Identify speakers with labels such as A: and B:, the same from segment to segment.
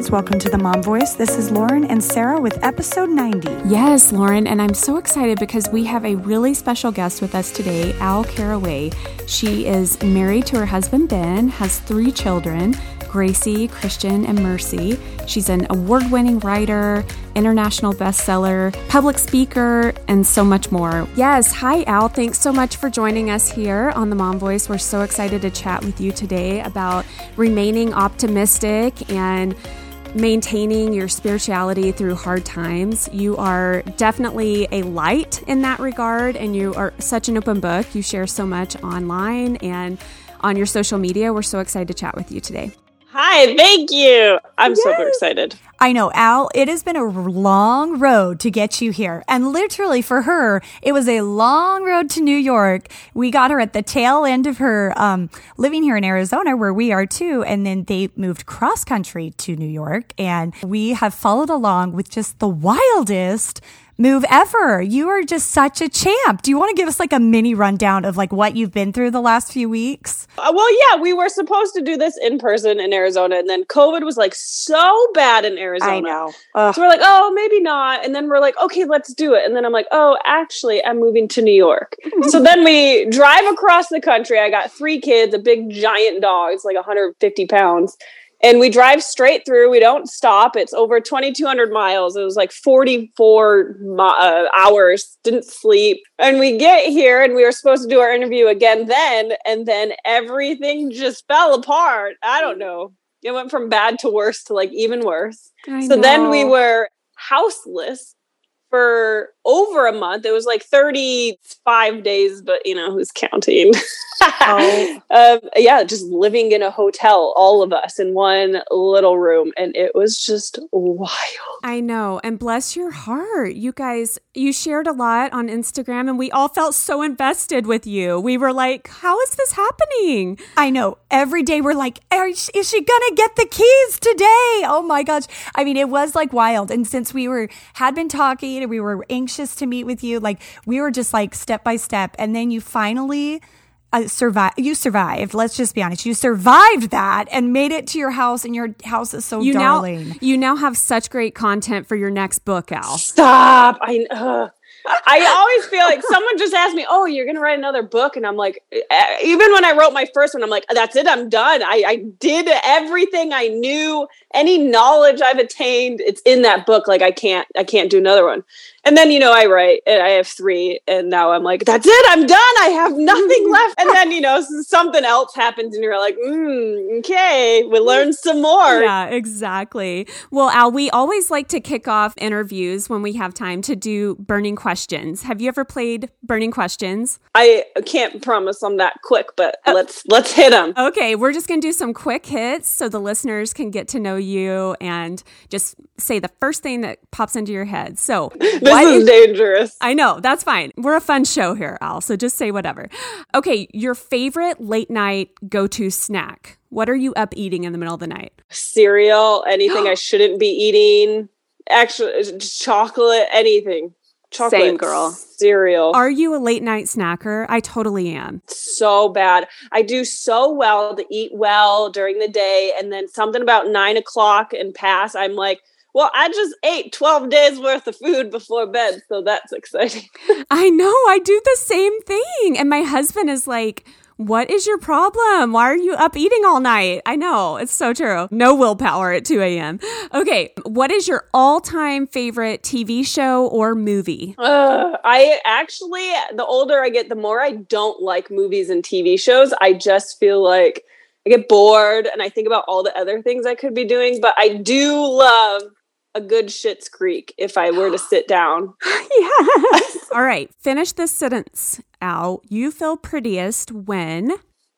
A: guys. Welcome to the Mom Voice. This is Lauren and Sarah with episode 90.
B: Yes, Lauren, and I'm so excited because we have a really special guest with us today, Al Carraway. She is married to her husband Ben, has three children. Gracie, Christian, and Mercy. She's an award winning writer, international bestseller, public speaker, and so much more. Yes, hi, Al. Thanks so much for joining us here on the Mom Voice. We're so excited to chat with you today about remaining optimistic and maintaining your spirituality through hard times. You are definitely a light in that regard, and you are such an open book. You share so much online and on your social media. We're so excited to chat with you today.
C: Hi, thank you. I'm yes. super excited.
A: I know, Al, it has been a long road to get you here. And literally for her, it was a long road to New York. We got her at the tail end of her um, living here in Arizona, where we are too. And then they moved cross country to New York. And we have followed along with just the wildest move ever. You are just such a champ. Do you want to give us like a mini rundown of like what you've been through the last few weeks?
C: Uh, well, yeah, we were supposed to do this in person in Arizona, and then COVID was like so bad in Arizona.
A: I know.
C: Ugh. So we're like, oh, maybe not. And then we're like, okay, let's do it. And then I'm like, oh, actually, I'm moving to New York. so then we drive across the country. I got three kids, a big giant dog. It's like 150 pounds and we drive straight through. We don't stop. It's over 2,200 miles. It was like 44 uh, hours. Didn't sleep. And we get here, and we were supposed to do our interview again then, and then everything just fell apart. I don't know. It went from bad to worse to like even worse. I so know. then we were houseless for over a month. It was like 35 days, but you know, who's counting? oh. um, yeah, just living in a hotel, all of us in one little room. And it was just wild.
B: I know. And bless your heart. You guys, you shared a lot on Instagram and we all felt so invested with you. We were like, how is this happening?
A: I know. Every day we're like, is she going to get the keys today? Oh my gosh. I mean, it was like wild. And since we were, had been talking and we were anxious to meet with you, like we were just like step by step. And then you finally, uh, survive you survived let's just be honest you survived that and made it to your house and your house is so
B: you
A: darling
B: now, you now have such great content for your next book al
C: stop i uh, I always feel like someone just asked me, "Oh, you're gonna write another book," and I'm like, even when I wrote my first one, I'm like, "That's it, I'm done. I, I did everything I knew, any knowledge I've attained, it's in that book. Like I can't, I can't do another one." And then, you know, I write and I have three, and now I'm like, that's it, I'm done. I have nothing left. And then, you know, something else happens, and you're like, mm, okay, we learn some more.
B: Yeah, exactly. Well, Al, we always like to kick off interviews when we have time to do burning questions. Have you ever played burning questions?
C: I can't promise I'm that quick, but oh. let's let's hit them.
B: Okay, we're just gonna do some quick hits so the listeners can get to know you and just say the first thing that pops into your head. So
C: this is dangerous.
B: I know. That's fine. We're a fun show here, Al. So just say whatever. Okay. Your favorite late night go to snack. What are you up eating in the middle of the night?
C: Cereal, anything I shouldn't be eating. Actually, uh, chocolate, anything. Chocolate,
A: Same girl.
C: Cereal.
B: Are you a late night snacker? I totally am.
C: So bad. I do so well to eat well during the day. And then something about nine o'clock and past, I'm like, well, I just ate 12 days worth of food before bed, so that's exciting.
B: I know, I do the same thing. And my husband is like, what is your problem? Why are you up eating all night? I know, it's so true. No willpower at 2 a.m. Okay, what is your all time favorite TV show or movie?
C: Uh, I actually, the older I get, the more I don't like movies and TV shows. I just feel like I get bored and I think about all the other things I could be doing, but I do love a good Schitt's Creek if I were to sit down.
B: yes. All right. Finish this sentence out. You feel prettiest when.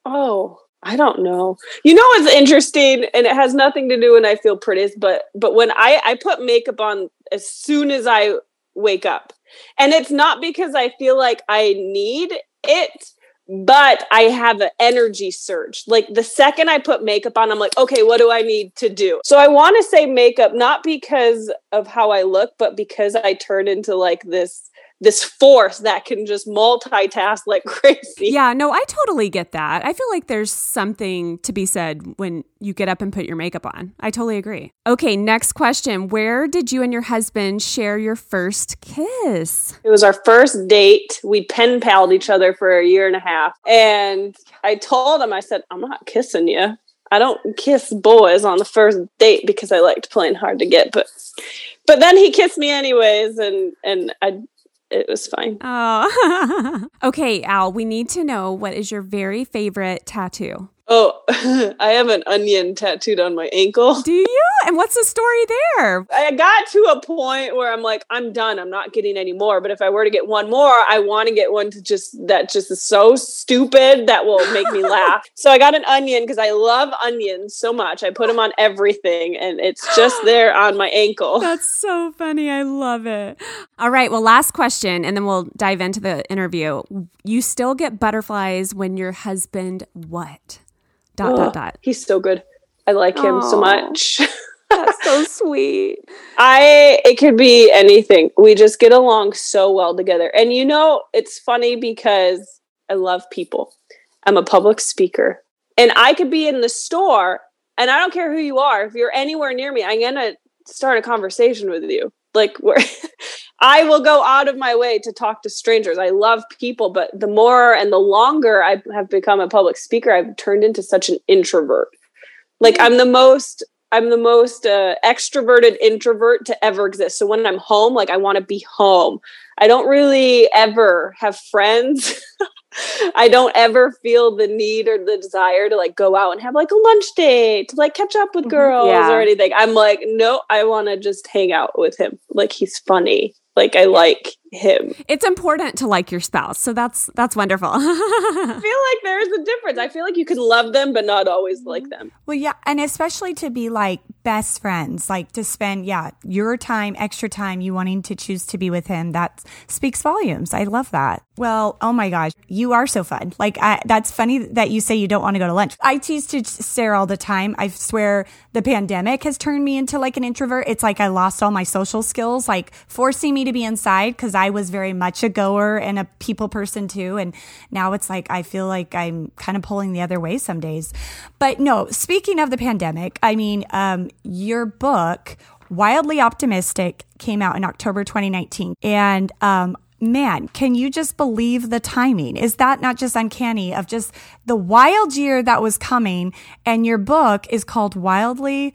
C: Oh, I don't know. You know what's interesting, and it has nothing to do when I feel prettiest, but but when I I put makeup on as soon as I wake up, and it's not because I feel like I need it but I have an energy surge. Like the second I put makeup on, I'm like, okay, what do I need to do? So I want to say makeup, not because of how I look, but because I turn into like this this force that can just multitask like crazy.
B: Yeah, no, I totally get that. I feel like there's something to be said when you get up and put your makeup on. I totally agree. Okay, next question. Where did you and your husband share your first kiss?
C: It was our first date. We pen palled each other for a year and a half. And I told him, I said, I'm not kissing you. I don't kiss boys on the first date because I liked playing hard to get, but but then he kissed me anyways and and I it was fine.
B: Oh. okay, Al, we need to know what is your very favorite tattoo?
C: Oh, I have an onion tattooed on my ankle.
B: Do you? And what's the story there?
C: I got to a point where I'm like, I'm done. I'm not getting any more. But if I were to get one more, I want to get one to just that just is so stupid that will make me laugh. So I got an onion because I love onions so much. I put them on everything and it's just there on my ankle.
B: That's so funny. I love it. All right. Well, last question, and then we'll dive into the interview. You still get butterflies when your husband what? Dot dot dot.
C: He's so good. I like him Aww. so much.
B: That's so sweet.
C: I it could be anything. We just get along so well together. And you know, it's funny because I love people. I'm a public speaker. And I could be in the store and I don't care who you are. If you're anywhere near me, I'm going to start a conversation with you. Like where I will go out of my way to talk to strangers. I love people, but the more and the longer I have become a public speaker, I've turned into such an introvert. Like I'm the most I'm the most uh, extroverted introvert to ever exist. So when I'm home, like I want to be home. I don't really ever have friends. I don't ever feel the need or the desire to like go out and have like a lunch date to like catch up with mm-hmm. girls yeah. or anything. I'm like, no, I want to just hang out with him. Like he's funny. Like I like him.
B: It's important to like your spouse. So that's that's wonderful.
C: I feel like there's a difference. I feel like you can love them but not always mm-hmm. like them.
A: Well, yeah, and especially to be like best friends, like to spend yeah, your time, extra time you wanting to choose to be with him. That speaks volumes. I love that. Well, oh my gosh, you are so fun. Like I, that's funny that you say you don't want to go to lunch. I tease to stare all the time. I swear the pandemic has turned me into like an introvert. It's like I lost all my social skills, like forcing me to be inside because I was very much a goer and a people person too. And now it's like I feel like I'm kind of pulling the other way some days. But no, speaking of the pandemic, I mean, um, your book, Wildly Optimistic, came out in October 2019. And um, man, can you just believe the timing? Is that not just uncanny of just the wild year that was coming? And your book is called Wildly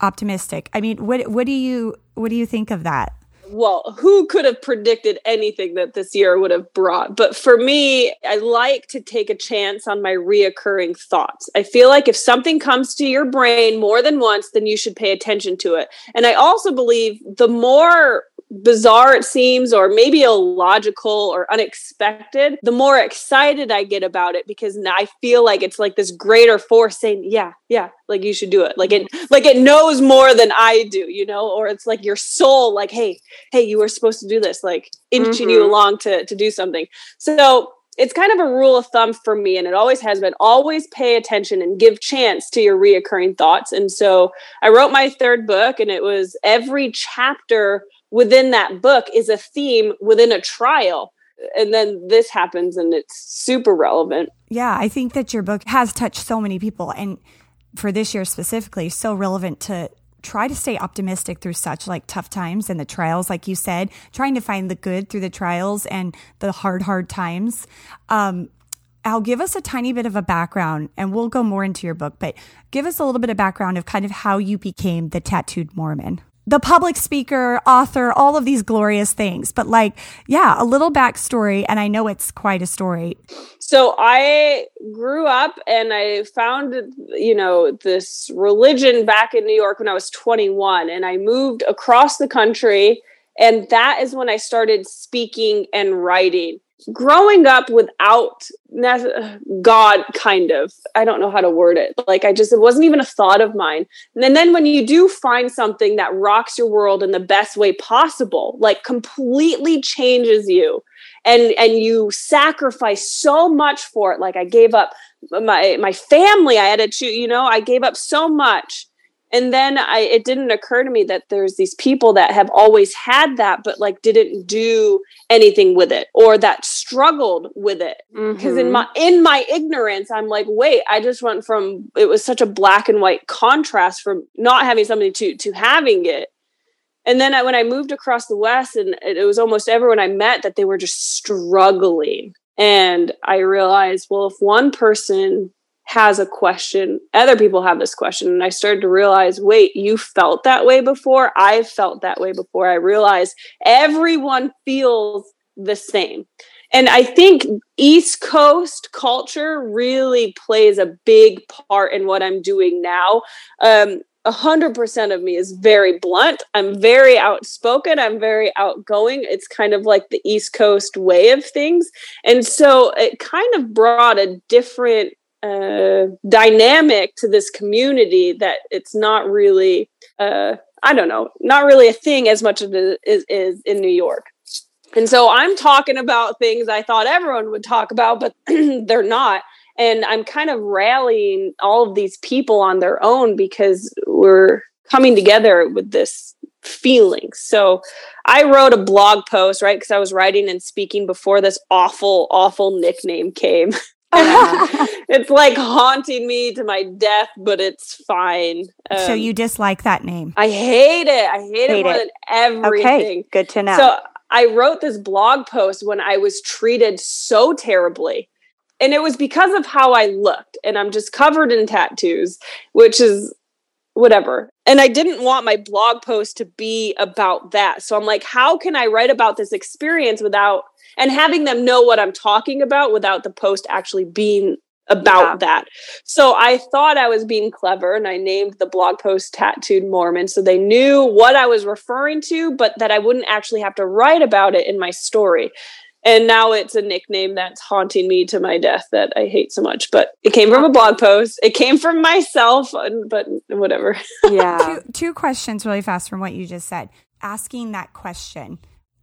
A: Optimistic. I mean, what what do you what do you think of that?
C: Well, who could have predicted anything that this year would have brought? But for me, I like to take a chance on my reoccurring thoughts. I feel like if something comes to your brain more than once, then you should pay attention to it. And I also believe the more bizarre it seems or maybe illogical or unexpected the more excited i get about it because i feel like it's like this greater force saying yeah yeah like you should do it. Like it like it knows more than i do you know? Or it's like your soul like hey hey you were supposed to do this like inching mm-hmm. you along to to do something. So it's kind of a rule of thumb for me and it always has been always pay attention and give chance to your reoccurring thoughts. And so i wrote my third book and it was every chapter within that book is a theme within a trial. And then this happens and it's super relevant.
A: Yeah i think that your book has touched so many people and for this year specifically so relevant to try to stay optimistic through such like tough times and the trials like you said trying to find the good through the trials and the hard hard times. Um, Al, give us a tiny bit of a background and we'll go more into your book, but give us a little bit of background of kind of how you became the tattooed Mormon the public speaker, author, all of these glorious things. But like, yeah, a little backstory. And I know it's quite a story.
C: So I grew up and I found, you know, this religion back in New York when I was 21. And I moved across the country. And that is when I started speaking and writing growing up without God, kind of, I don't know how to word it. Like, I just, it wasn't even a thought of mine. And then when you do find something that rocks your world in the best way possible, like completely changes you, and and you sacrifice so much for it. Like I gave up my my family. I had to choose, you know, I gave up so much and then I it didn't occur to me that there's these people that have always had that but like didn't do anything with it or that struggled with it. Because mm-hmm. in my in my ignorance I'm like wait I just went from it was such a black and white contrast from not having something to to having it. And then I, when I moved across the west and it was almost everyone I met that they were just struggling. And I realized well if one person has a question other people have this question and i started to realize wait you felt that way before i've felt that way before i realized everyone feels the same and i think east coast culture really plays a big part in what i'm doing now um, a hundred percent of me is very blunt. I'm very outspoken. I'm very outgoing. It's kind of like the East Coast way of things. And so it kind of brought a different uh, dynamic to this community that it's not really uh, I don't know, not really a thing as much as it is, is in New York. And so I'm talking about things I thought everyone would talk about, but they're not. And I'm kind of rallying all of these people on their own because we're coming together with this feeling. So I wrote a blog post, right? Because I was writing and speaking before this awful, awful nickname came. it's like haunting me to my death, but it's fine.
A: Um, so you dislike that name?
C: I hate it. I hate, hate it more it. than everything. Okay,
D: good to know.
C: So I wrote this blog post when I was treated so terribly. And it was because of how I looked. And I'm just covered in tattoos, which is whatever. And I didn't want my blog post to be about that. So I'm like, how can I write about this experience without and having them know what I'm talking about without the post actually being about yeah. that. So I thought I was being clever and I named the blog post Tattooed Mormon so they knew what I was referring to, but that I wouldn't actually have to write about it in my story. And now it's a nickname that's haunting me to my death that I hate so much. But it came from a blog post. It came from myself, but whatever.
A: Yeah. two, two questions really fast from what you just said. Asking that question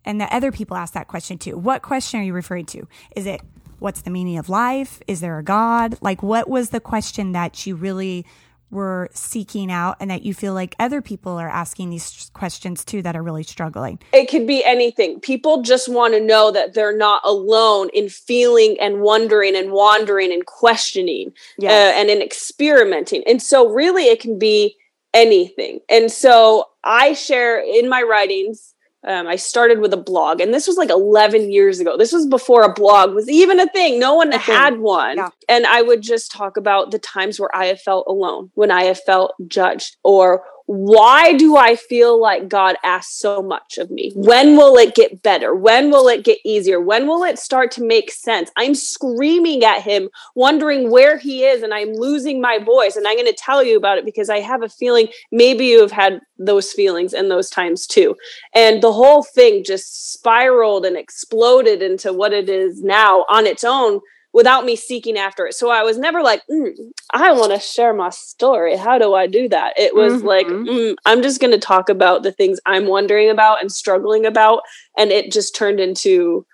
A: and that other people ask that question too. What question are you referring to? Is it what's the meaning of life? Is there a God? Like, what was the question that you really were seeking out and that you feel like other people are asking these questions too that are really struggling?
C: It could be anything. People just want to know that they're not alone in feeling and wondering and wandering and questioning yes. uh, and in experimenting. And so, really, it can be anything. And so, I share in my writings um, I started with a blog, and this was like 11 years ago. This was before a blog was even a thing. No one had one. Yeah. And I would just talk about the times where I have felt alone, when I have felt judged, or why do I feel like God asks so much of me? When will it get better? When will it get easier? When will it start to make sense? I'm screaming at him, wondering where he is, and I'm losing my voice. And I'm going to tell you about it because I have a feeling maybe you have had those feelings and those times too. And the whole thing just spiraled and exploded into what it is now on its own without me seeking after it. So I was never like, mm, I want to share my story. How do I do that? It was mm-hmm. like, mm, I'm just going to talk about the things I'm wondering about and struggling about. And it just turned into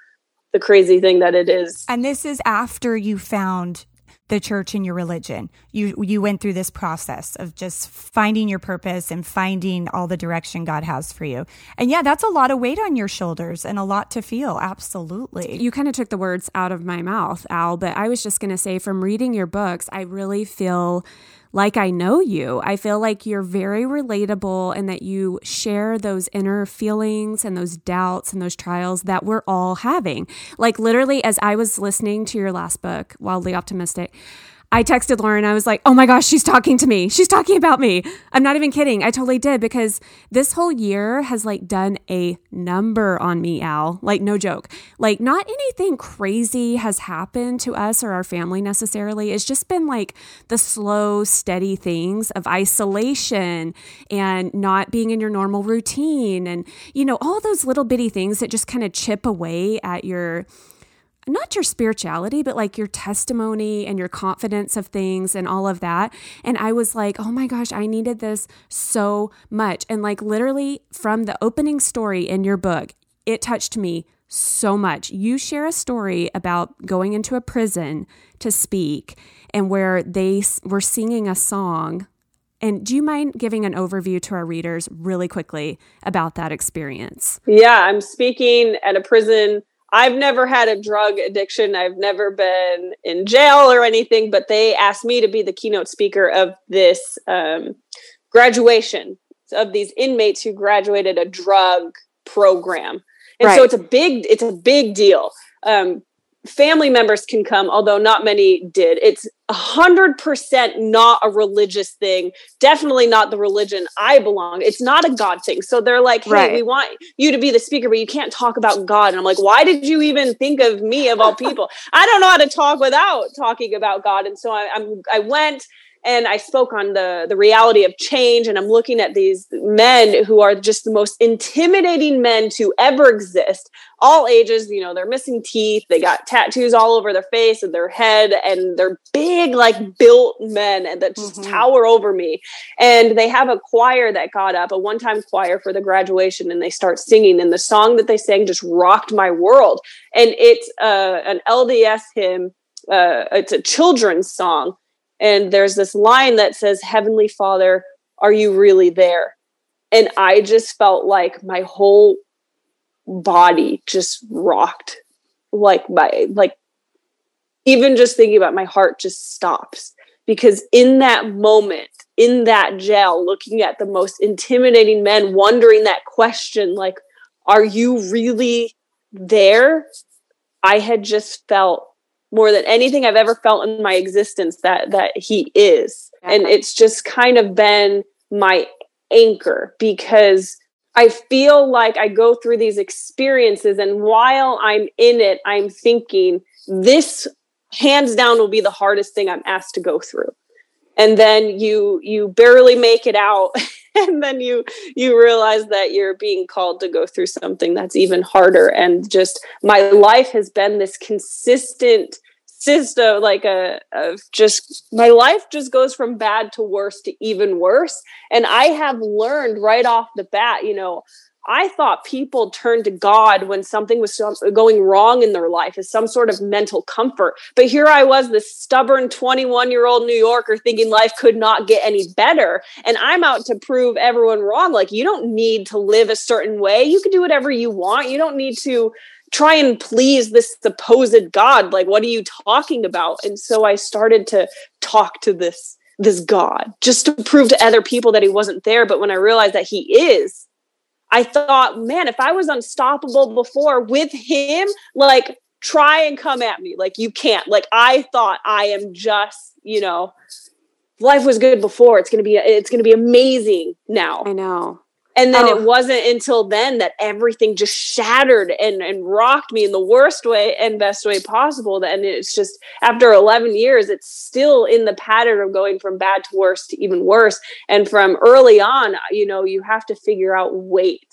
C: the crazy thing that it is.
A: And this is after you found the church and your religion. You you went through this process of just finding your purpose and finding all the direction God has for you. And yeah, that's a lot of weight on your shoulders and a lot to feel. Absolutely.
B: You kind of took the words out of my mouth, Al, but I was just going to say from reading your books, I really feel like I know you. I feel like you're very relatable and that you share those inner feelings and those doubts and those trials that we're all having. Like, literally, as I was listening to your last book, Wildly Optimistic, I texted Lauren. I was like, oh my gosh, she's talking to me. She's talking about me. I'm not even kidding. I totally did because this whole year has like done a number on me, Al. Like, no joke. Like, not anything crazy has happened to us or our family necessarily. It's just been like the slow, steady things of isolation and not being in your normal routine and, you know, all those little bitty things that just kind of chip away at your not your spirituality, but like your testimony and your confidence of things and all of that. And I was like, oh my gosh, I needed this so much. And like literally from the opening story in your book, it touched me so much. You share a story about going into a prison to speak and where they were singing a song And do you mind giving an overview to our readers really quickly about that experience?
C: Yeah, I'm speaking at a prison. I've never had a drug addiction. I've never been in jail or anything, but they asked me to be the keynote speaker of this um, graduation of these inmates who graduated a drug program. And right. so it's a big it's a big deal. Um, family members can come, although not many did. It's a hundred percent not a religious thing. Definitely not the religion I belong. It's not a God thing. So they're like, "Hey, right. we want you to be the speaker, but you can't talk about God." And I'm like, "Why did you even think of me of all people? I don't know how to talk without talking about God." And so I, I'm I went and I spoke on the the reality of change and I'm looking at these men who are just the most intimidating men to ever exist. All ages you know they're missing teeth they got tattoos all over their face and their head and they're big like built men and that just mm-hmm. tower over me. And they have a choir that got up a one-time choir for the graduation and they start singing and the song that they sang just rocked my world. And it's uh, an LDS hymn uh, it's a children's song and there's this line that says heavenly father are you really there? And i just felt like my whole body just rocked. Like my like even just thinking about my heart just stops. Because in that moment in that jail looking at the most intimidating men wondering that question like are you really there? I had just felt more than anything I've ever felt in my existence that that he is. And it's just kind of been my anchor because I feel like I go through these experiences and while I'm in it I'm thinking this hands down will be the hardest thing I'm asked to go through. And then you you barely make it out and then you you realize that you're being called to go through something that's even harder and just my life has been this consistent system like a of just my life just goes from bad to worse to even worse and i have learned right off the bat you know I thought people turned to God when something was going wrong in their life as some sort of mental comfort. But here I was, this stubborn 21 year old New Yorker, thinking life could not get any better. And I'm out to prove everyone wrong. Like, you don't need to live a certain way. You can do whatever you want. You don't need to try and please this supposed God. Like, what are you talking about? And so I started to talk to this this God just to prove to other people that he wasn't there. But when I realized that he is, I thought, man, if I was unstoppable before with him, like try and come at me. Like you can't. Like I thought I am just, you know, life was good before. It's gonna be it's gonna be amazing now.
B: I know.
C: And then oh. it wasn't until then that everything just shattered and, and rocked me in the worst way and best way possible. And it's just after 11 years, it's still in the pattern of going from bad to worse to even worse. And from early on, you know, you have to figure out wait,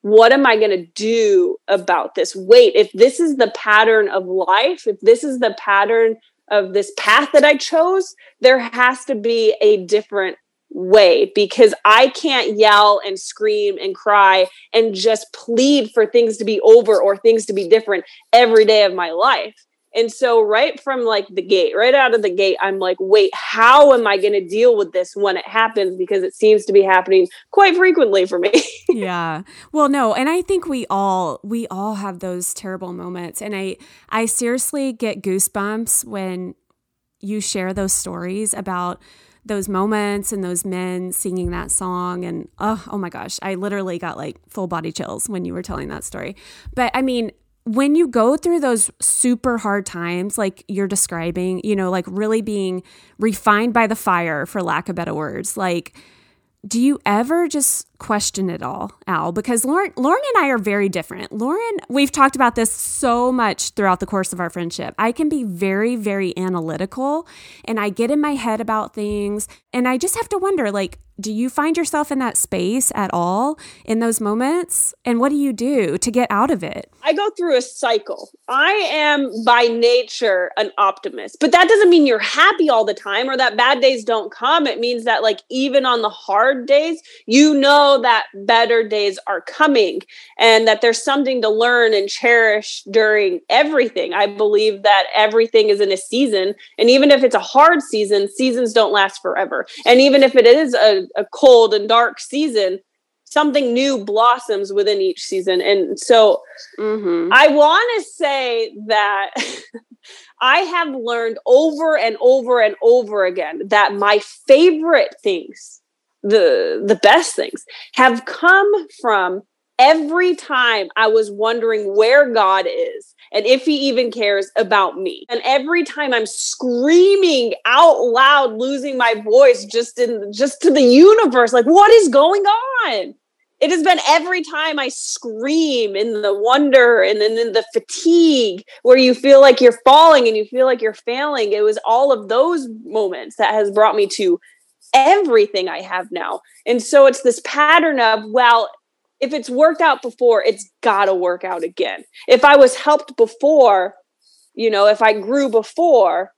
C: what am I going to do about this? Wait, if this is the pattern of life, if this is the pattern of this path that I chose, there has to be a different way because I can't yell and scream and cry and just plead for things to be over or things to be different every day of my life. And so, right from like the gate, right out of the gate, I'm like, wait, how am I going to deal with this when it happens? Because it seems to be happening quite frequently for me.
B: yeah. Well, no, and I think we all we all have those terrible moments, and I I seriously get goosebumps when you share those stories about those moments and those men singing that song and oh, oh my gosh i literally got like full body chills when you were telling that story. But i mean when you go through those super hard times like you're describing you know like really being refined by the fire for lack of better words like do you ever just question it all, Al? Because Lauren, Lauren and I are very different. Lauren, we've talked about this so much throughout the course of our friendship. I can be very, very analytical and I get in my head about things and I just have to wonder like, do you find yourself in that space at all in those moments? And what do you do to get out of it?
C: I go through a cycle. I am by nature an optimist, but that doesn't mean you're happy all the time or that bad days don't come. It means that, like, even on the hard days, you know that better days are coming and that there's something to learn and cherish during everything. I believe that everything is in a season. And even if it's a hard season, seasons don't last forever. And even if it is a a, cold and dark season, something new blossoms within each season. And so mm-hmm. I want to say that I have learned over and over and over again that my favorite things, the the best things, have come from every time I was wondering where God is and if he even cares about me. And every time I'm screaming out loud, losing my voice just in just to the universe, like what is going on? It has been every time I scream in the wonder and then in the fatigue where you feel like you're falling and you feel like you're failing. It was all of those moments that has brought me to everything I have now. And so it's this pattern of, well, if it's worked out before, it's got to work out again. If I was helped before, you know, if I grew before,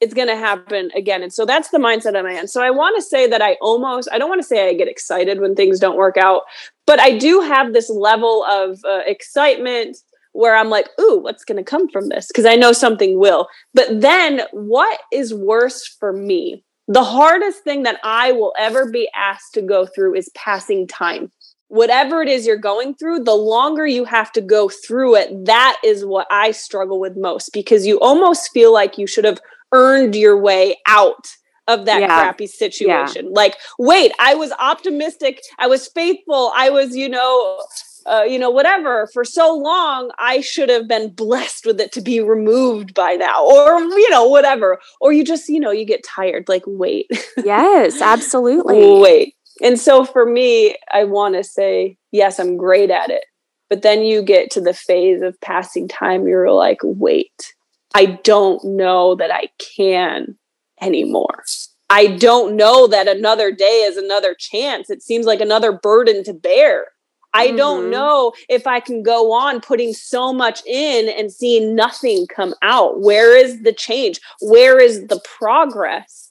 C: it's going to happen again. And so that's the mindset I'm in. So I want to say that I almost, I don't want to say I get excited when things don't work out, but I do have this level of uh, excitement where I'm like, ooh, what's going to come from this? Because I know something will. But then what is worse for me? The hardest thing that I will ever be asked to go through is passing time whatever it is you're going through, the longer you have to go through it, that is what I struggle with most because you almost feel like you should have earned your way out of that yeah. crappy situation. Yeah. Like, wait, I was optimistic, I was faithful, I was, you know, uh, you know, whatever, for so long, I should have been blessed with it to be removed by now, or, you know, whatever. Or you just, you know, you get tired, like, wait.
B: Yes, absolutely.
C: wait and so for me, I want to say, yes, I'm great at it. But then you get to the phase of passing time, you're like, wait, I don't know that I can anymore. I don't know that another day is another chance. It seems like another burden to bear. I mm-hmm. don't know if I can go on putting so much in and seeing nothing come out. Where is the change? Where is the progress?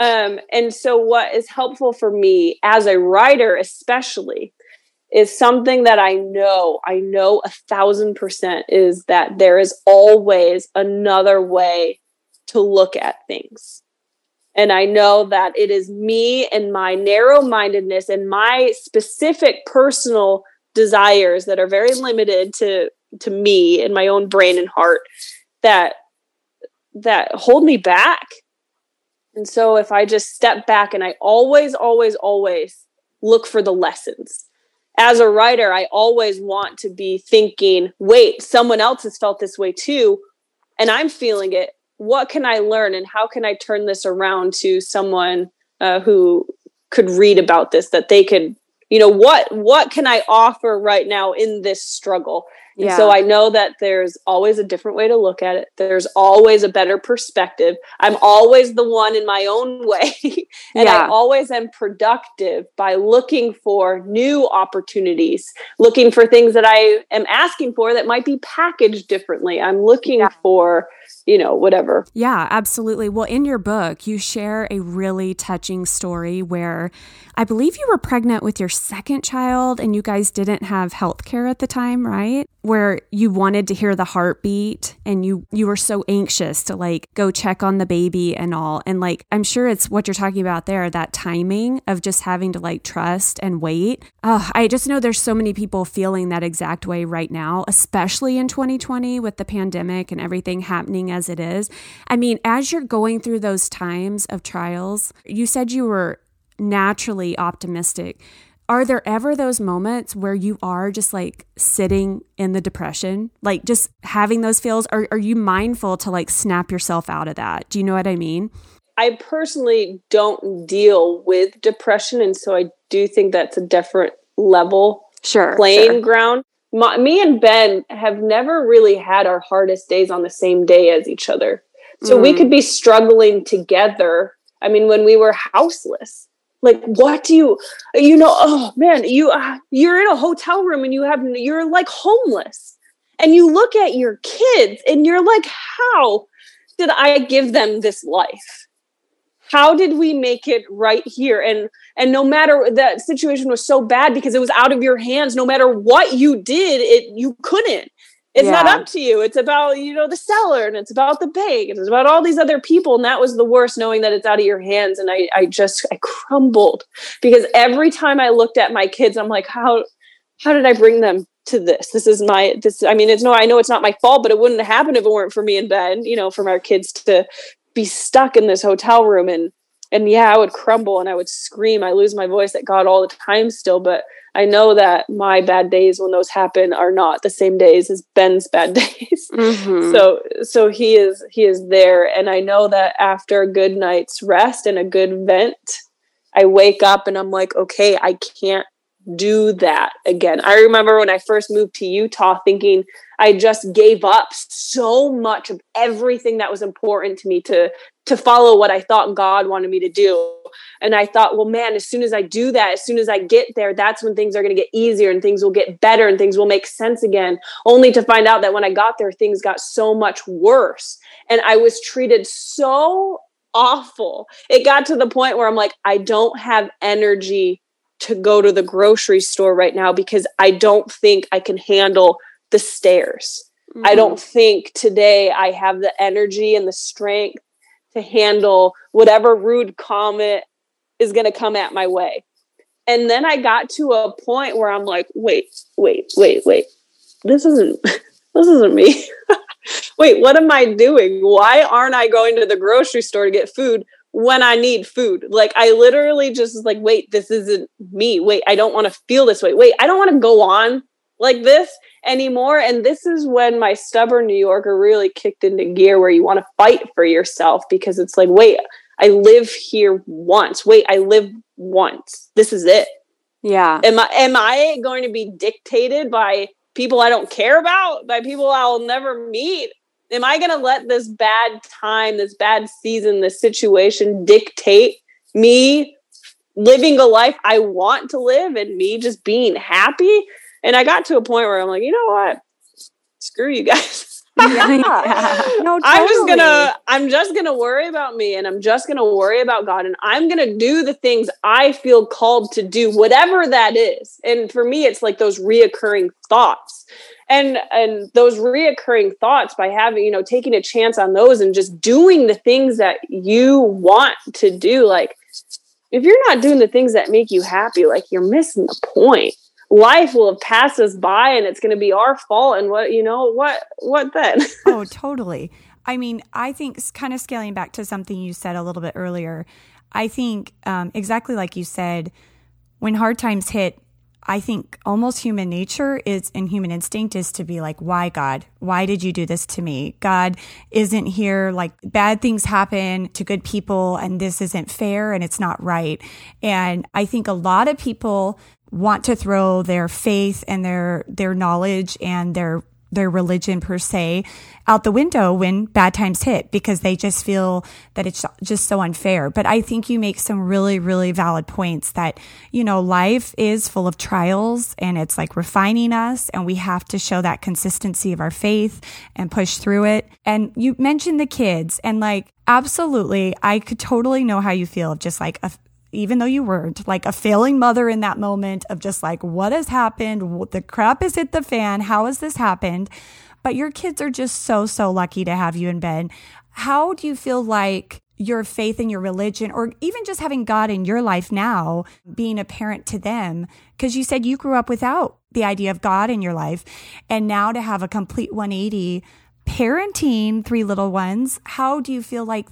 C: Um, and so, what is helpful for me as a writer, especially, is something that I know, I know a thousand percent is that there is always another way to look at things. And I know that it is me and my narrow mindedness and my specific personal desires that are very limited to to me and my own brain and heart that that hold me back and so if I just step back and I always, always, always look for the lessons. As a writer, I always want to be thinking, wait, someone else has felt this way too, and I'm feeling it. What can I learn and how can I turn this around to someone uh, who could read about this that they could you know what what can i offer right now in this struggle and yeah. so I know that there's always a different way to look at it. There's always a better perspective. I'm always the one in my own way. and yeah. I always am productive by looking for new opportunities, looking for things that I am asking for that might be packaged differently. I'm looking yeah. for you know, whatever.
B: Yeah, absolutely. Well, in your book, you share a really touching story where I believe you were pregnant with your second child and you guys didn't have health care at the time, right? Where you wanted to hear the heartbeat and you you were so anxious to like go check on the baby and all. And like I'm sure it's what you're talking about there, that timing of just having to like trust and wait. Oh, I just know there's so many people feeling that exact way right now, especially in 2020 with the pandemic and everything happening as it is. I mean, as you're going through those times of trials, you said you were naturally optimistic. Are there ever those moments where you are just like sitting in the depression, like just having those feels? Or are you mindful to like snap yourself out of that? Do you know what I mean?
C: I personally don't deal with depression. And so I do think that's a different level
B: sure,
C: playing
B: sure.
C: ground. My, me and Ben have never really had our hardest days on the same day as each other. So mm-hmm. we could be struggling together. I mean, when we were houseless, like what do you you know oh man you uh, you're in a hotel room and you have you're like homeless and you look at your kids and you're like how did i give them this life how did we make it right here? And and no matter that situation was so bad because it was out of your hands no matter what you did it you couldn't. It's yeah. not up to you. It's about you know the seller and it's about the bank and it's about all these other people and that was the worst knowing that it's out of your hands. And i i just i crumbled because every time i looked at my kids i'm like how how did i bring them to this? This is my this i mean it's no i know it's not my fault but it wouldn't happen if it weren't for me and ben you know from our kids to be stuck in this hotel room and and yeah i would crumble and i would scream i lose my voice at god all the time still but I know that my bad days when those happen are not the same days as Ben's bad days. Mm-hmm. So so he is he is there and I know that after a good night's rest and a good vent I wake up and I'm like okay, I can't do that again. I remember when I first moved to Utah thinking I just gave up so much of everything that was important to me to to follow what I thought God wanted me to do. And I thought, well, man, as soon as I do that, as soon as I get there, that's when things are going to get easier and things will get better and things will make sense again. Only to find out that when I got there, things got so much worse. And I was treated so awful. It got to the point where I'm like, I don't have energy to go to the grocery store right now because I don't think I can handle the stairs. Mm-hmm. I don't think today I have the energy and the strength to handle whatever rude comment is going to come at my way. And then I got to a point where I'm like, wait, wait, wait, wait. This isn't this isn't me. wait, what am I doing? Why aren't I going to the grocery store to get food when I need food? Like I literally just like, wait, this isn't me. Wait, I don't want to feel this way. Wait, I don't want to go on like this anymore. And this is when my stubborn New Yorker really kicked into gear where you want to fight for yourself because it's like, wait, I live here once. Wait, I live once. This is it.
B: Yeah.
C: Am I am I going to be dictated by people I don't care about, by people I'll never meet? Am I going to let this bad time, this bad season, this situation dictate me living a life I want to live and me just being happy? And I got to a point where I'm like, you know what? Screw you guys. yeah. No, totally. I'm just gonna I'm just gonna worry about me and I'm just gonna worry about God and I'm gonna do the things I feel called to do, whatever that is. And for me, it's like those reoccurring thoughts. And and those reoccurring thoughts by having, you know, taking a chance on those and just doing the things that you want to do. Like if you're not doing the things that make you happy, like you're missing the point life will have passed us by and it's going to be our fault and what you know what what then
A: oh totally i mean i think kind of scaling back to something you said a little bit earlier i think um, exactly like you said when hard times hit i think almost human nature is and human instinct is to be like why god? Why did you do this to me? God isn't here like bad things happen to good people and this isn't fair and it's not right. And i think a lot of people want to throw their faith and their their knowledge and their their religion per se out the window when bad times hit because they just feel that it's just so unfair. But I think you make some really, really valid points that, you know, life is full of trials and it's like refining us and we have to show that consistency of our faith and push through it. And you mentioned the kids and like, absolutely, I could totally know how you feel of just like a, even though you weren't like a failing mother in that moment of just like, what has happened? The crap has hit the fan. How has this happened? But your kids are just so, so lucky to have you in bed. How do you feel like your faith in your religion, or even just having God in your life now, being a parent to them? Because you said you grew up without the idea of God in your life. And now to have a complete 180 parenting three little ones, how do you feel like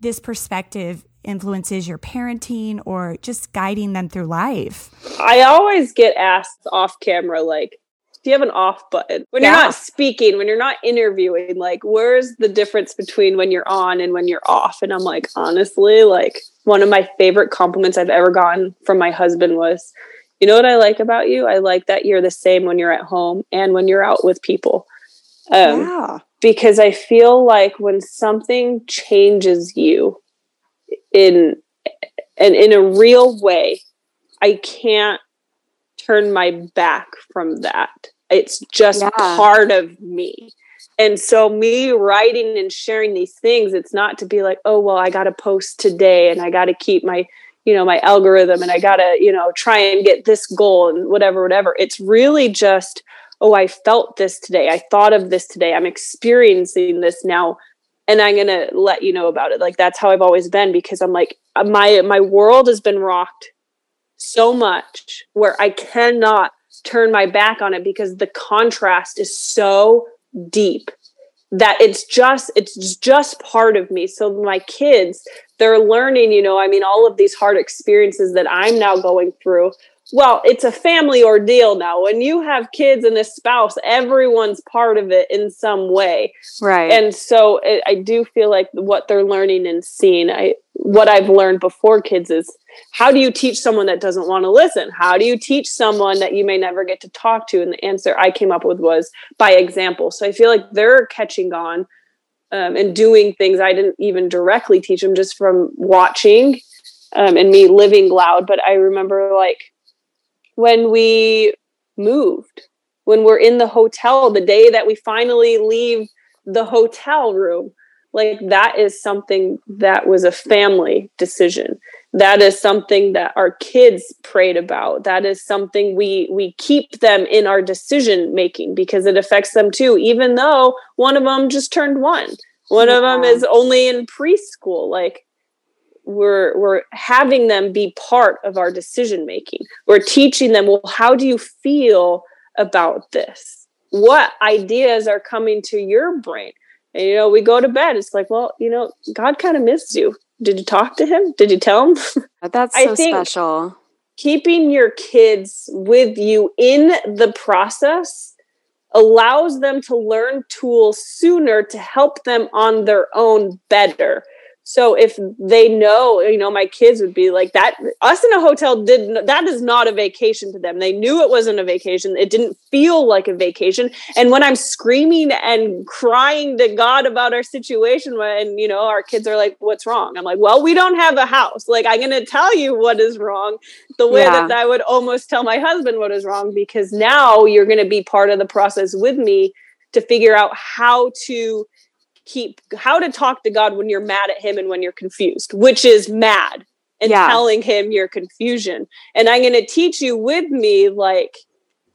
A: this perspective influences your parenting or just guiding them through life?
C: I always get asked off camera, like, do you have an off button? When you're not speaking, when you're not interviewing, like, where's the difference between when you're on and when you're off? And I'm like, honestly, like, one of my favorite compliments I've ever gotten from my husband was, you know what I like about you? I like that you're the same when you're at home and when you're out with people. Um, yeah. Because I feel like when something changes you, in and in a real way i can't turn my back from that. It's just yeah. part of me. And so me writing and sharing these things it's not to be like oh well i got to post today and i got to keep my you know my algorithm and i got to you know try and get this goal and whatever whatever. It's really just oh i felt this today. I thought of this today. I'm experiencing this now and i'm going to let you know about it. Like that's how i've always been because i'm like uh, my my world has been rocked so much where i cannot turn my back on it because the contrast is so deep that it's just it's just part of me. So my kids they're learning you know i mean all of these hard experiences that i'm now going through well it's a family ordeal now. When you have kids and a spouse everyone's part of it in some way.
B: Right.
C: And so it, i do feel like what they're learning and seeing i what i've learned before kids is how do you teach someone that doesn't want to listen? How do you teach someone that you may never get to talk to? And the answer i came up with was by example. So i feel like they're catching on um, and doing things i didn't even directly teach them just from watching um, and me living loud. But i remember like when we moved when we're in the hotel the day that we finally leave the hotel room. Like that is something that was a family decision. That is something that our kids prayed about. That is something we we keep them in our decision making because it affects them too even though one of them just turned one. One yeah. of them is only in preschool. Like we're we're having them be part of our decision making we're teaching them well how do you feel about this what ideas are coming to your brain and you know we go to bed it's like well you know god kind of missed you did you talk to him? Did you tell him?
B: That's so special.
C: Keeping your kids with you in the process allows them to learn tools sooner to help them on their own better so if they know, you know, my kids would be like that. Us in a hotel did that is not a vacation to them. They knew it wasn't a vacation. It didn't feel like a vacation. And when I'm screaming and crying to God about our situation, and you know, our kids are like, "What's wrong?" I'm like, "Well, we don't have a house. Like, I'm going to tell you what is wrong, the way yeah. that I would almost tell my husband what is wrong, because now you're going to be part of the process with me to figure out how to." Keep how to talk to God when you're mad at him and when you're confused, which is mad and yeah. telling him your confusion. And I'm going to teach you with me like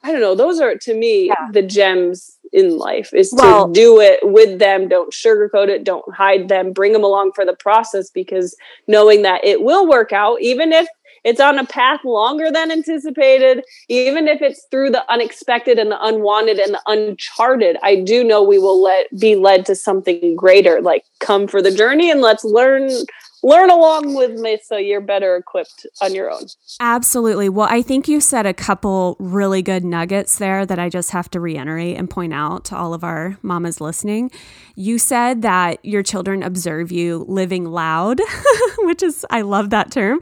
C: I don't know, those are to me yeah. the gems in life is well, to do it with them, don't sugarcoat it, don't hide them, bring them along for the process because knowing that it will work out even if it's on a path longer than anticipated, even if it's through the unexpected and the unwanted and the uncharted. I do know we will let be led to something greater. Like come for the journey and let's learn learn along with me so you're better equipped on your own.
B: Absolutely. Well, I think you said a couple really good nuggets there that I just have to reiterate and point out to all of our mamas listening. You said that your children observe you living loud, which is, I love that term.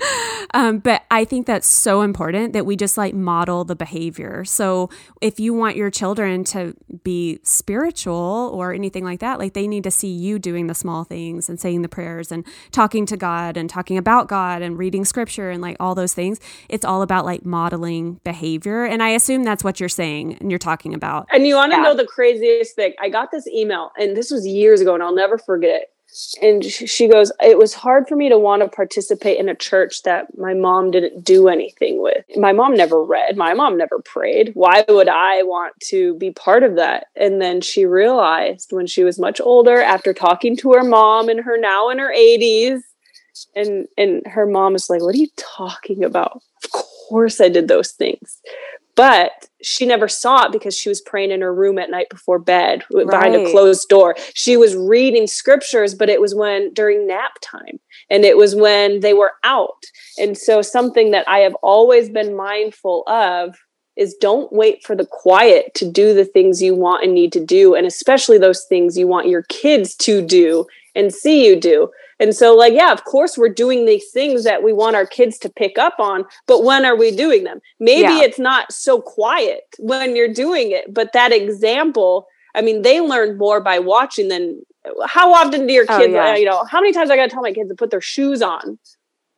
B: Um, but I think that's so important that we just like model the behavior. So if you want your children to be spiritual or anything like that, like they need to see you doing the small things and saying the prayers and talking to God and talking about God and reading scripture and like all those things. It's all about like modeling behavior. And I assume that's what you're saying and you're talking about.
C: And you want to yeah. know the craziest thing? I got this email, and this was years ago and I'll never forget it. And she goes, It was hard for me to want to participate in a church that my mom didn't do anything with. My mom never read, my mom never prayed. Why would I want to be part of that? And then she realized when she was much older, after talking to her mom and her now in her 80s, and and her mom is like, What are you talking about? Of course I did those things but she never saw it because she was praying in her room at night before bed right. behind a closed door. She was reading scriptures, but it was when during nap time and it was when they were out. And so, something that I have always been mindful of is don't wait for the quiet to do the things you want and need to do, and especially those things you want your kids to do and see you do. And so, like, yeah, of course, we're doing these things that we want our kids to pick up on, but when are we doing them? Maybe yeah. it's not so quiet when you're doing it, but that example, I mean, they learn more by watching than how often do your oh, kids, oh, yeah. you know, how many times I got to tell my kids to put their shoes on?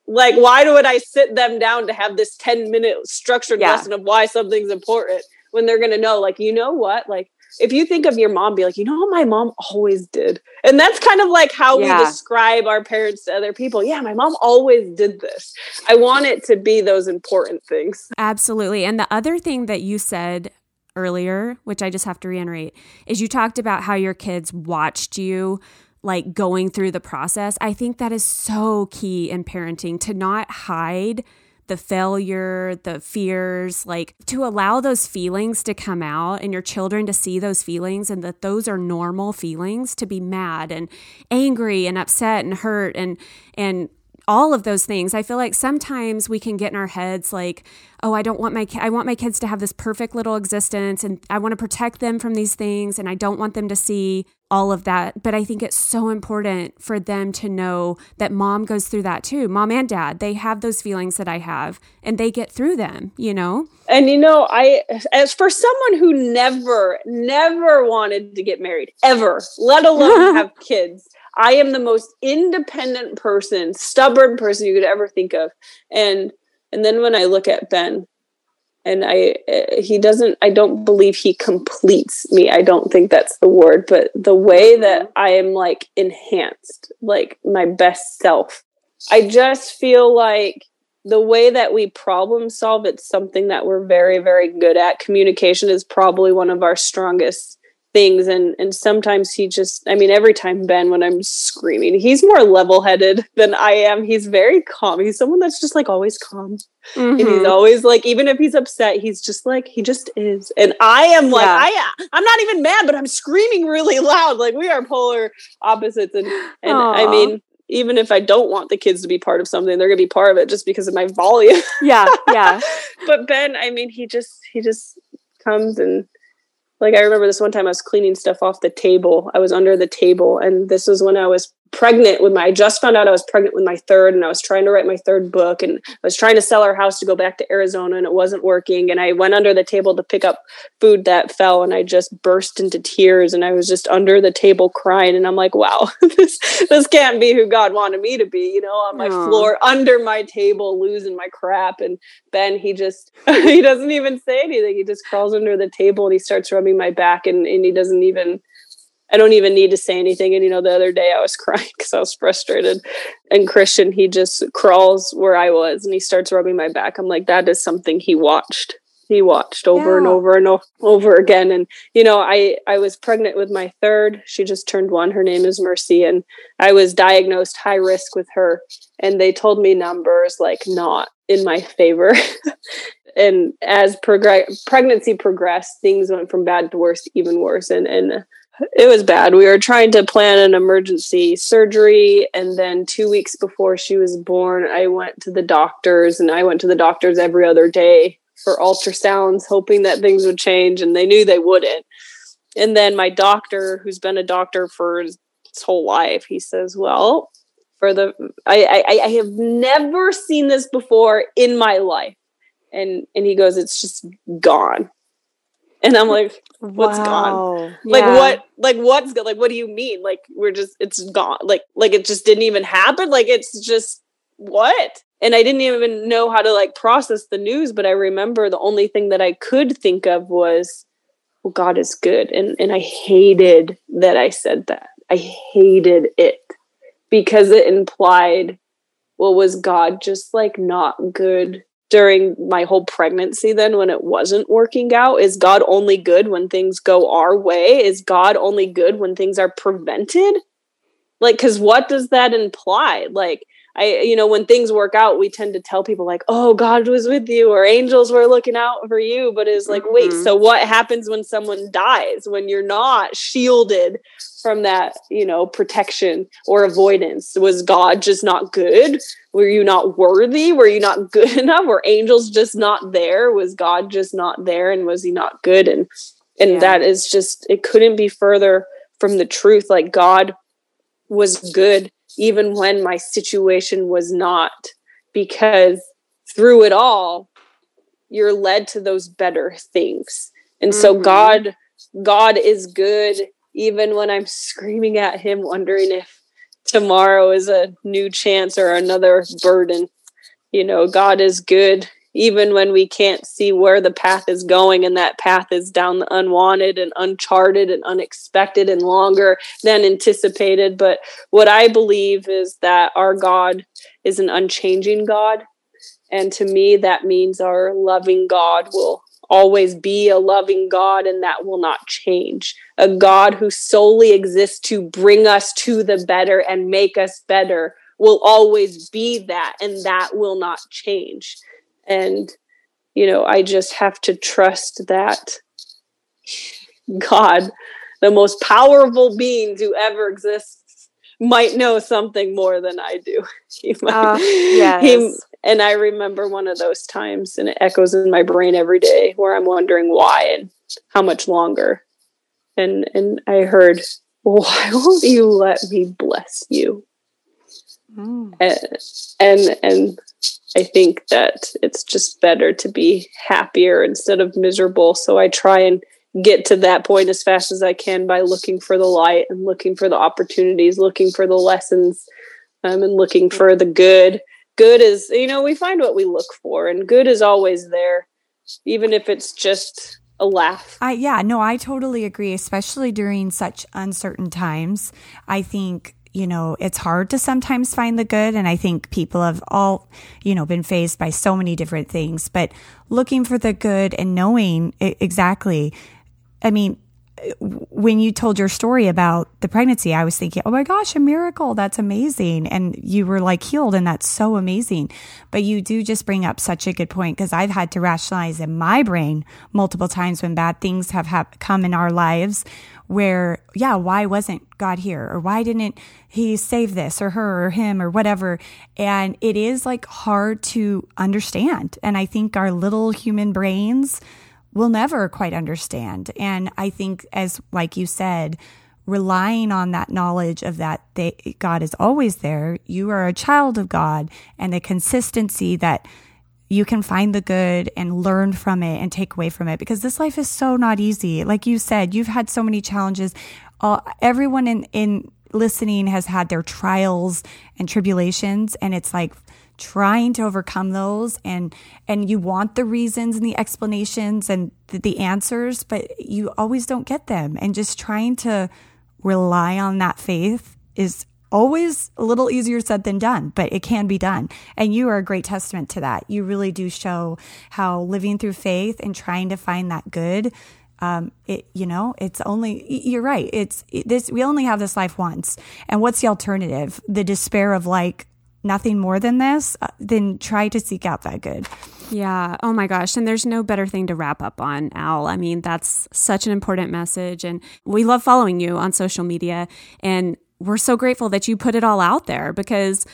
C: Like, why would I sit them down to have this 10 minute structured
D: Yeah.
C: lesson of why something's important when they're going to know, like, you know what? Like, if you think of your mom, be like, you know what my mom always did. And that's kind of like how
D: Yeah.
C: we describe our parents to other people. Yeah, my mom always did this. I want it to be those important things.
B: Absolutely. And the other thing that you said earlier, which I just have to reiterate, is you talked about how your kids watched you like going through the process. I think that is so key in parenting to not hide the failure, the fears, like to allow those feelings to come out and your children to see those feelings and that those are normal feelings to be mad and angry and upset and hurt and and all of those things. I feel like sometimes we can get in our heads like, oh, I don't want my ki- I want my kids to have this perfect little existence and I want to protect them from these things and I don't want them to see all of that. But I think it's so important for them to know that mom goes through that too. Mom and dad, they have those feelings that I have and they get through them, you know?
C: And you know, I as for someone who never, never wanted to get married, ever, let alone have kids, I am the most independent person, stubborn person you could ever think of. And and then when I look at Ben, and I uh, he doesn't I don't believe he completes me. I don't think that's the word, but the way that I am like enhanced, like my best self. I just feel like the way that we problem solve it's something that we're very very good at communication is probably one of our strongest things and and sometimes he just i mean every time ben when i'm screaming he's more level-headed than i am. He's very calm. He's someone that's just like always calm. And he's
D: Mhm.
C: always like even if he's upset he's just like he just is. And i am like
D: Yeah.
C: i i'm not even mad but i'm screaming really loud. Like we are polar opposites. And and i mean even if i don't want the kids to be part of something they're going to be part of it just because of my volume.
D: Yeah, yeah.
C: but ben i mean he just he just comes and like i remember this one time i was cleaning stuff off the table. I was under the table and this was when i was pregnant with my i just found out i was pregnant with my third and i was trying to write my third book and i was trying to sell our house to go back to arizona and it wasn't working and i went under the table to pick up food that fell and i just burst into tears and i was just under the table crying and i'm like wow this this can't be who god wanted me to be you know on my
D: Aw.
C: floor under my table losing my crap and ben he just he doesn't even say anything he just crawls under the table and he starts rubbing my back and, and he doesn't even I don't even need to say anything. And you know, the other day I was crying because I was frustrated. And Christian, he just crawls where I was and he starts rubbing my back. I'm like, that is something he watched. He watched over and over and o- over again. And you know, I I was pregnant with my third. She just turned one. Her name is Mercy, and I was diagnosed high risk with her. And they told me numbers like not in my favor. and as progress pregnancy progressed, things went from bad to worse, to even worse. And and it was bad. We were trying to plan an emergency surgery. And then two weeks before she was born, I went to the doctors and I went to the doctors every other day for ultrasounds, hoping that things would change. And they knew they wouldn't. And then my doctor, who's been a doctor for his his whole life, he says, Well, for the I, I I have never seen this before in my life. And and he goes, It's just gone. And I'm like, What's gone? Like
D: Yeah.
C: what like what's like what do you mean? Like we're just it's gone. Like like it just didn't even happen? Like it's just what? And i didn't even know how to like process the news but i remember the only thing that i could think of was well god is good. And and i hated that i said that. I hated it because it implied well was god just like not good during my whole pregnancy then when it wasn't working out is god only good when things go our way? Is god only good when things are prevented? Like because what does that imply? Like i you know when things work out we tend to tell people like oh god was with you or angels were looking out for you but it's like wait
D: Mhm.
C: so what happens when someone dies when you're not shielded from that you know protection or avoidance? Was god just not good? Were you not worthy? Were you not good enough? Were angels just not there? Was god just not there and was he not good? And and
D: Yeah.
C: that is just it couldn't be further from the truth. Like god was good even when my situation was not because through it all you're led to those better things. And so
D: Mhm.
C: god god is good even when i'm screaming at him wondering if tomorrow is a new chance or another burden. You know, God is good even when we can't see where the path is going and that path is down the unwanted and uncharted and unexpected and longer than anticipated. But what i believe is that our god is an unchanging god. And to me that means our loving god will always be a loving god and that will not change. A god who solely exists to bring us to the better and make us better will always be that and that will not change and, you know, I just have to trust that God, the most powerful being who ever exists, might know something more than I do. he might, uh, yes. He, and I remember one of those times, and it echoes in my brain every day, where I'm wondering why and how much longer. And and I heard, why won't you let me bless you? Mm. And, and and I think that it's just better to be happier instead of miserable. So I try and get to that point as fast as I can by looking for the light and looking for the opportunities, looking for the lessons, um, and looking for the good. Good is, you know, we find what we look for, and good is always there, even if it's just a laugh.
A: I yeah, no, I totally agree, especially during such uncertain times. I think you know, it's hard to sometimes find the good. And I think people have all, you know, been faced by so many different things, but looking for the good and knowing exactly, I mean, when you told your story about the pregnancy, I was thinking, oh my gosh, a miracle. That's amazing. And you were like healed, and that's so amazing. But you do just bring up such a good point because I've had to rationalize in my brain multiple times when bad things have, have come in our lives where, yeah, why wasn't God here? Or why didn't he save this or her or him or whatever? And it is like hard to understand. And I think our little human brains, we'll never quite understand. And I think, as like you said, relying on that knowledge of that they, God is always there, you are a child of God, and the consistency that you can find the good and learn from it and take away from it because this life is so not easy. Like you said, you've had so many challenges. Uh, everyone in, in listening has had their trials and tribulations, and it's like trying to overcome those and and you want the reasons and the explanations and the, the answers but you always don't get them and just trying to rely on that faith is always a little easier said than done, but it can be done. And you are a great testament to that. You really do show how living through faith and trying to find that good. Um, it, you know, it's only, you're right. It's this, we only have this life once. And what's the alternative? The despair of like, nothing more than this, uh, then try to seek out that good.
B: Yeah. Oh my gosh. And there's no better thing to wrap up on, Al. I mean, that's such an important message. And we love following you on social media. And we're so grateful that you put it all out there because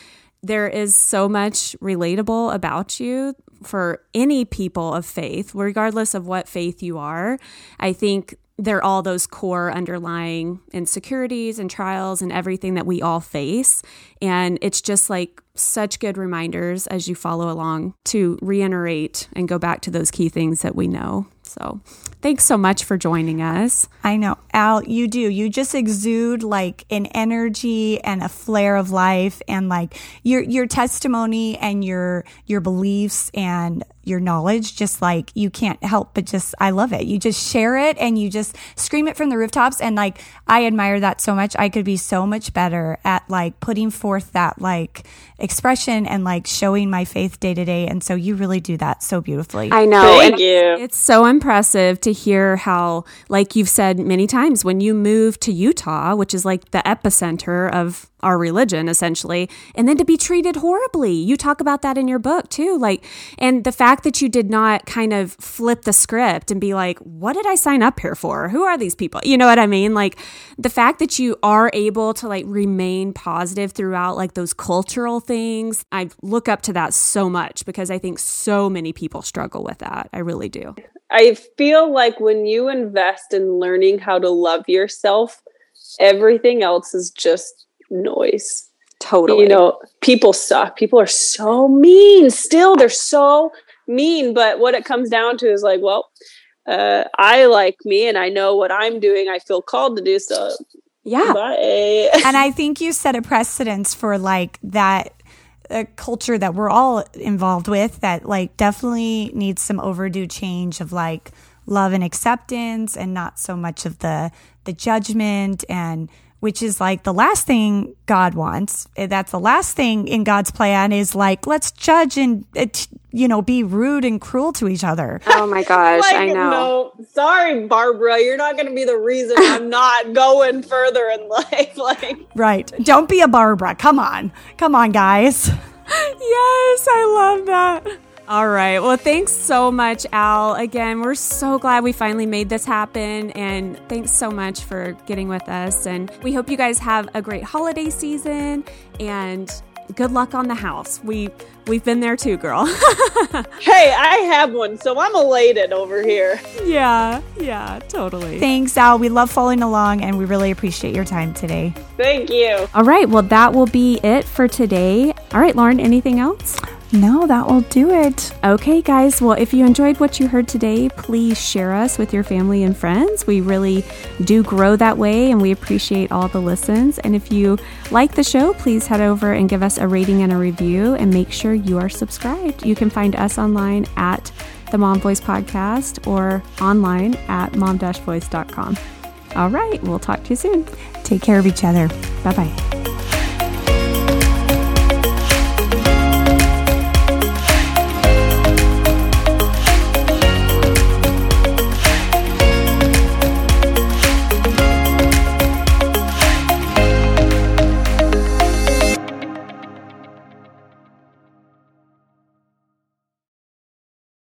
B: there is so much relatable about you for any people of faith, regardless of what faith you are. I think there are all those core underlying insecurities and trials and everything that we all face. And it's just like such good reminders as you follow along to reiterate and go back to those key things that we know. So thanks so much for joining us.
A: I know. Al, you do. You just exude like an energy and a flare of life and like your your testimony and your your beliefs and your knowledge just like you can't help but just I love it. You just share it and you just scream it from the rooftops and like I admire that so much. I could be so much better at like putting forth that like expression and like showing my faith day to day and so you really do that so beautifully.
B: I know.
C: Thank you.
B: It's so impressive to hear how like you've said many times when you moved to Utah, which is like the epicenter of our religion essentially and then to be treated horribly. You talk about that in your book too like and the fact that you did not kind of flip the script and be like what did i sign up here for? Who are these people? You know what i mean? Like the fact that you are able to like remain positive throughout like those cultural things i look up to that so much because i think so many people struggle with that. I really do.
C: I feel like when you invest in learning how to love yourself everything else is just noise.
B: Totally.
C: You know, people suck. People are so mean still. They're so mean. But what it comes down to is like, well, uh, I like me and I know what I'm doing. I feel called to do so.
B: Yeah.
A: And I think you set a precedence for like that a culture that we're all involved with that like definitely needs some overdue change of like love and acceptance and not so much of the the judgment and which is like the last thing God wants. Eh, that's the last thing in God's plan is like, let's judge and, uh, you know, be rude and cruel to each other.
B: Oh my gosh,
C: like,
B: I know.
C: No, sorry, Barbara, you're not going to be the reason I'm not going further in life. Like,
A: right. Don't be a Barbara. Come on. Come on, guys. yes,
B: I love that. All right. Well, thanks so much, Al. Again, we're so glad we finally made this happen. And thanks so much for getting with us. And we hope you guys have a great holiday season and good luck on the house. We we've been there too, girl.
C: hey, I have one, so I'm elated over here.
B: Yeah, yeah, totally.
A: Thanks, Al. We love following along and we really appreciate your time today.
C: Thank you.
B: All right, well that will be it for today. All right, Lauren, anything else?
A: No, that will do it.
B: Okay, guys. Well, if you enjoyed what you heard today, please share us with your family and friends. We really do grow that way and we appreciate all the listens. And if you like the show, please head over and give us a rating and a review and make sure you are subscribed. You can find us online at the Mom Voice Podcast or online at mom-voice.com. All right, we'll talk to you soon.
A: Take care of each other.
B: Bye bye.